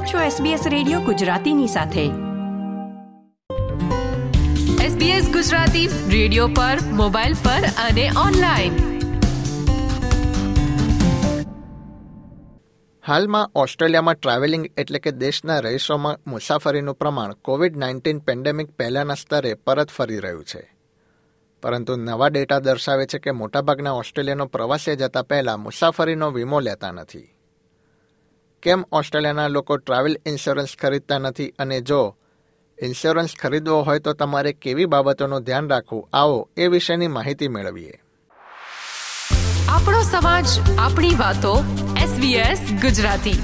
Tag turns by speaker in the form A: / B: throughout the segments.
A: આપ છો SBS radio ગુજરાતીની સાથે.
B: SBS ગુજરાતી રેડિયો પર મોબાઈલ પર અને ઓનલાઈન.
C: હાલમાં ઓસ્ટ્રેલિયામાં ટ્રાવેલિંગ એટલે કે દેશના રહીશોમાં મુસાફરીનું પ્રમાણ કોવિડ નાઇન્ટીન પેન્ડેમિક પહેલાના સ્તરે પરત ફરી રહ્યું છે. પરંતુ નવા ડેટા દર્શાવે છે કે મોટાભાગના ઓસ્ટ્રેલિયાનો પ્રવાસે જતા પહેલા મુસાફરીનો વીમો લેતા નથી. કેમ ઓસ્ટ્રેલિયાના લોકો ટ્રાવેલ ઇન્સ્યોરન્સ ખરીદતા નથી? અને જો ઇન્સ્યોરન્સ ખરીદવો હોય તો તમારે કેવી બાબતોનું ધ્યાન રાખવું? આવો એ વિશેની માહિતી મેળવીએ.
B: આપણો સમાજ આપણી વાતો SBS ગુજરાતી.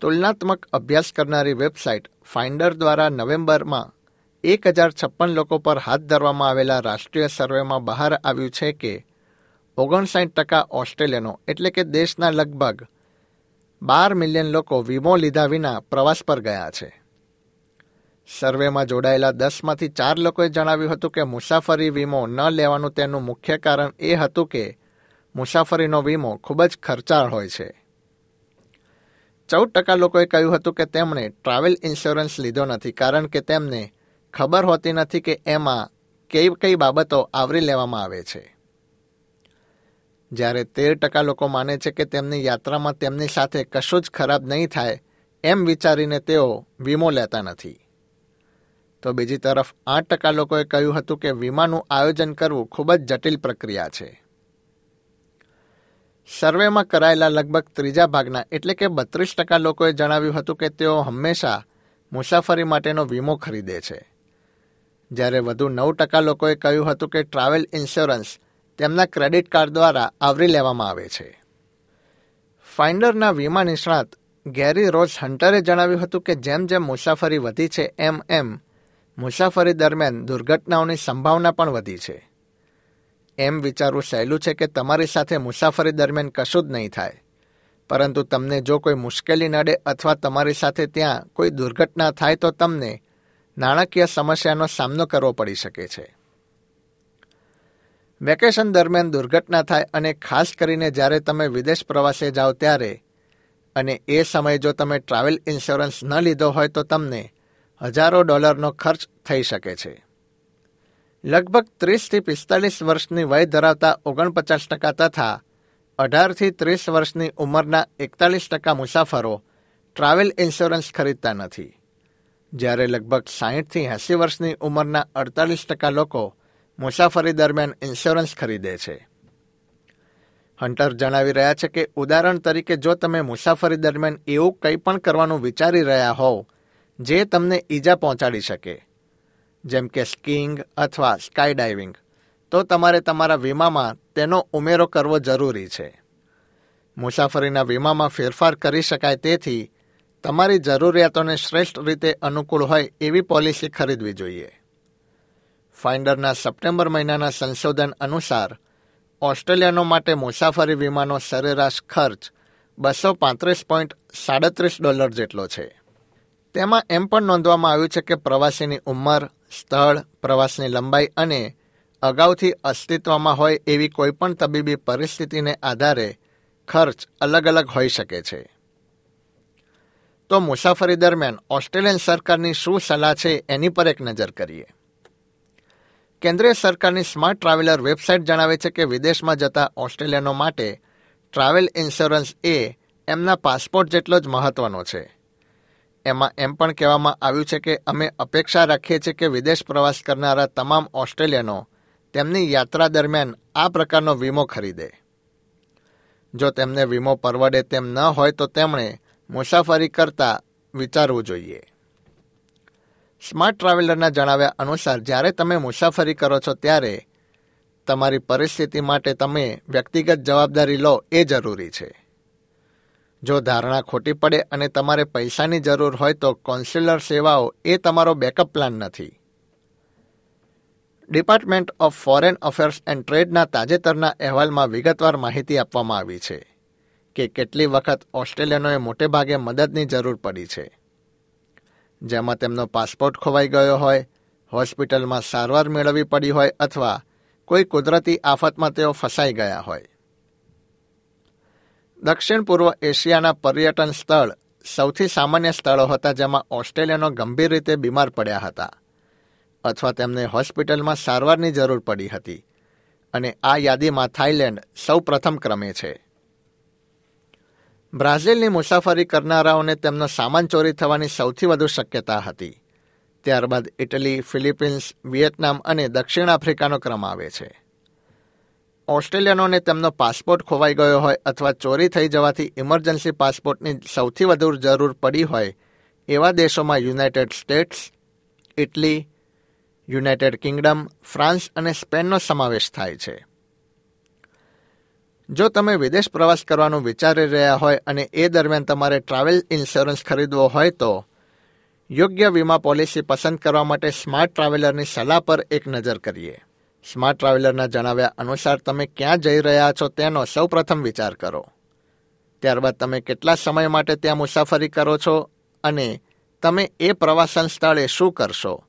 C: તુલનાત્મક અભ્યાસ કરનારી વેબસાઇટ ફાઇન્ડર દ્વારા નવેમ્બરમાં એક હજાર છપ્પન લોકો પર હાથ ધરવામાં આવેલા રાષ્ટ્રીય સર્વેમાં બહાર આવ્યું છે કે ઓગણસાઠ ટકા ઓસ્ટ્રેલિયનો, એટલે કે દેશના લગભગ બાર મિલિયન લોકો વીમો લીધા વિના પ્રવાસ પર ગયા છે. સર્વેમાં જોડાયેલા દસમાંથી ચાર લોકોએ જણાવ્યું હતું કે મુસાફરી વીમો ન લેવાનું તેનું મુખ્ય કારણ એ હતું કે મુસાફરીનો વીમો ખૂબ જ ખર્ચાળ હોય છે. ચૌદ ટકા લોકોએ કહ્યું હતું કે તેમણે ટ્રાવેલ ઇન્સ્યોરન્સ લીધો નથી કારણ કે તેમને ખબર હોતી નથી કે એમાં કઈ કઈ બાબતો આવરી લેવામાં આવે છે. જ્યારે તેર ટકા લોકો માને છે કે તેમની યાત્રામાં તેમની સાથે કશું જ ખરાબ નહીં થાય, એમ વિચારીને તેઓ વીમો લેતા નથી. તો બીજી તરફ આઠ ટકા લોકોએ કહ્યું હતું કે વીમાનું આયોજન કરવું ખૂબ જ જટિલ પ્રક્રિયા છે. સર્વેમાં કરાયેલા લગભગ ત્રીજા ભાગના એટલે કે બત્રીસ ટકા લોકોએ જણાવ્યું હતું કે તેઓ હંમેશા મુસાફરી માટેનો વીમો ખરીદે છે. જ્યારે વધુ નવ ટકા લોકોએ કહ્યું હતું કે ટ્રાવેલ ઇન્સ્યોરન્સ તેમના ક્રેડિટ કાર્ડ દ્વારા આવરી લેવામાં આવે છે. ફાઇન્ડરના વીમા નિષ્ણાત ગેરી રોઝ હન્ટરે જણાવ્યું હતું કે જેમ જેમ મુસાફરી વધી છે, એમ એમ મુસાફરી દરમિયાન દુર્ઘટનાઓની સંભાવના પણ વધી છે. એમ વિચારવું સહેલું છે કે તમારી સાથે મુસાફરી દરમિયાન કશું જ નહીં થાય. પરંતુ તમને જો કોઈ મુશ્કેલી નડે અથવા તમારી સાથે ત્યાં કોઈ દુર્ઘટના થાય તો તમને નાણાકીય સમસ્યાનો સામનો કરવો પડી શકે છે. વેકેશન દરમિયાન દુર્ઘટના થાય અને ખાસ કરીને જ્યારે તમે વિદેશ પ્રવાસે જાઓ ત્યારે, અને એ સમયે જો તમે ટ્રાવેલ ઇન્સ્યોરન્સ ન લીધો હોય તો તમને હજારો ડોલરનો ખર્ચ થઈ શકે છે. લગભગ ત્રીસથી પિસ્તાલીસ વર્ષની વય ધરાવતા ઓગણપચાસ ટકા તથા અઢારથી ત્રીસ વર્ષની ઉંમરના એકતાલીસ ટકા મુસાફરો ટ્રાવેલ ઇન્સ્યોરન્સ ખરીદતા નથી. જ્યારે લગભગ સાહીઠથી એંસી વર્ષની ઉંમરના અડતાલીસ ટકા લોકો મુસાફરી દરમિયાન ઇન્સ્યોરન્સ ખરીદે છે. હન્ટર જણાવી રહ્યા છે કે, ઉદાહરણ તરીકે જો તમે મુસાફરી દરમિયાન એવું કંઈ પણ કરવાનું વિચારી રહ્યા હોવ, જે તમને ઈજા પહોંચાડી શકે, જેમ કે સ્કીઇંગ અથવા સ્કાય ડાઇવિંગ તો તમારે તમારા વીમામાં તેનો ઉમેરો કરવો જરૂરી છે. મુસાફરીના વીમામાં ફેરફાર કરી શકાય તેથી તમારી જરૂરિયાતોને શ્રેષ્ઠ રીતે અનુકૂળ હોય એવી પોલિસી ખરીદવી જોઈએ. ફાઇન્ડરના સપ્ટેમ્બર મહિનાના સંશોધન અનુસાર, ઓસ્ટ્રેલિયાનો માટે મુસાફરી વીમાનો સરેરાશ ખર્ચ બસો પાંત્રીસ પોઈન્ટ સાડત્રીસ ડોલર જેટલો છે. તેમાં એમ પણ નોંધવામાં આવ્યું છે કે પ્રવાસીની ઉંમર, સ્થળ, પ્રવાસની લંબાઈ અને અગાઉથી અસ્તિત્વમાં હોય એવી કોઈપણ તબીબી પરિસ્થિતિને આધારે ખર્ચ અલગ અલગ હોઈ શકે છે. તો મુસાફરી દરમિયાન ઓસ્ટ્રેલિયન સરકારની શું સલાહ છે એની પર એક નજર કરીએ. કેન્દ્રીય સરકારની સ્માર્ટ ટ્રાવેલર વેબસાઇટ જણાવે છે કે વિદેશમાં જતા ઓસ્ટ્રેલિયનો માટે ટ્રાવેલ ઇન્સ્યોરન્સ એ એમના પાસપોર્ટ જેટલો જ મહત્વનો છે. એમાં એમ પણ કહેવામાં આવ્યું છે કે અમે અપેક્ષા રાખીએ છીએ કે વિદેશ પ્રવાસ કરનારા તમામ ઓસ્ટ્રેલિયનો તેમની યાત્રા દરમિયાન આ પ્રકારનો વીમો ખરીદે. જો તેમને વીમો પરવડે તેમ ન હોય તો તેમણે મુસાફરી કરતા વિચારવું જોઈએ. સ્માર્ટ ટ્રાવેલરના જણાવ્યા અનુસાર, જ્યારે તમે મુસાફરી કરો છો ત્યારે તમારી પરિસ્થિતિ માટે તમે વ્યક્તિગત જવાબદારી લો, એ જરૂરી છે. જો ધારણા ખોટી પડે અને તમારે પૈસાની જરૂર હોય તો કોન્સ્યુલર સેવાઓ એ તમારો બેકઅપ પ્લાન નથી. Department of foreign affairs and ટ્રેડના તાજેતરના અહેવાલમાં વિગતવાર માહિતી આપવામાં આવી છે કે કેટલી વખત ઓસ્ટ્રેલિયનોએ મોટેભાગે મદદની જરૂર પડી છે. જેમાં તેમનો પાસપોર્ટ ખોવાઈ ગયો હોય, હોસ્પિટલમાં સારવાર મેળવવી પડી હોય અથવા કોઈ કુદરતી આફતમાં તેઓ ફસાઈ ગયા હોય. દક્ષિણ પૂર્વ એશિયાના પર્યટન સ્થળ સૌથી સામાન્ય સ્થળો હતા જેમાં ઓસ્ટ્રેલિયનો ગંભીર રીતે બીમાર પડ્યા હતા અથવા તેમને હોસ્પિટલમાં સારવારની જરૂર પડી હતી. અને આ યાદીમાં થાઇલેન્ડ સૌ પ્રથમ ક્રમે છે. બ્રાઝિલની મુસાફરી કરનારાઓને તેમનો સામાન ચોરી થવાની સૌથી વધુ શક્યતા હતી. ત્યારબાદ ઇટલી, ફિલિપિન્સ, વિયેતનામ અને દક્ષિણ આફ્રિકાનો ક્રમ આવે છે. ઓસ્ટ્રેલિયનોને તેમનો પાસપોર્ટ ખોવાઈ ગયો હોય અથવા ચોરી થઈ જવાથી ઇમરજન્સી પાસપોર્ટની સૌથી વધુ જરૂર પડી હોય એવા દેશોમાં United States, Italy, United Kingdom, France અને સ્પેનનો સમાવેશ થાય છે. જો તમે વિદેશ પ્રવાસ કરવાનું વિચારી રહ્યા હોય અને એ દરમિયાન તમારે ટ્રાવેલ ઇન્સ્યોરન્સ ખરીદવો હોય તો યોગ્ય વીમા પોલિસી પસંદ કરવા માટે સ્માર્ટ ટ્રાવેલરની સલાહ પર એક નજર કરીએ. સ્માર્ટ ટ્રાવેલરના જણાવ્યા અનુસાર તમે ક્યાં જઈ રહ્યા છો તેનો સૌપ્રથમ વિચાર કરો. ત્યારબાદ તમે કેટલા સમય માટે ત્યાં મુસાફરી કરો છો અને તમે એ પ્રવાસન સ્થળે શું કરશો?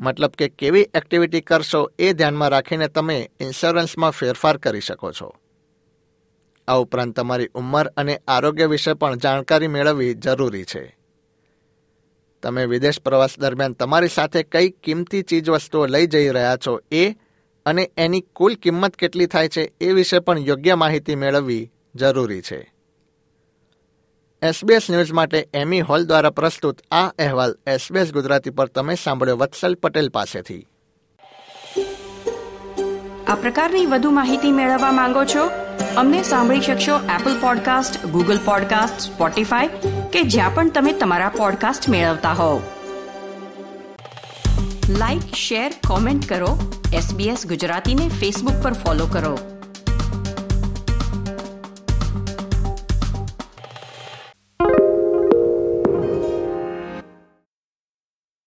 C: મતલબ કે કેવી એક્ટિવિટી કરશો એ ધ્યાનમાં રાખીને તમે ઇન્સ્યોરન્સમાં ફેરફાર કરી શકો છો. આ ઉપરાંત તમારી ઉંમર અને આરોગ્ય વિશે પણ જાણકારી મેળવવી જરૂરી છે. તમે વિદેશ પ્રવાસ દરમિયાન તમારી સાથે કઈ કિંમતી ચીજવસ્તુઓ લઈ જઈ રહ્યા છો એ અને એની કુલ કિંમત કેટલી થાય છે એ વિશે પણ યોગ્ય માહિતી મેળવવી જરૂરી છે. એસબીએસ ન્યૂઝ માટે એમી હોલ દ્વારા પ્રસ્તુત આ અહેવાલ એસબીએસ ગુજરાતી પર તમે સાંભળ્યો વત્સલ પટેલ પાસેથી.
A: આ પ્રકારની વધુ માહિતી મેળવવા માંગો છો અમને સાંભળી શકશો Apple podcast Google podcast Spotify કે જ્યાં પણ તમે તમારા પોડકાસ્ટ મેળવતા હોવ. લાઇક શેર કોમેન્ટ કરો. એસબીએસ ગુજરાતીને ફેસબુક પર ફોલો કરો.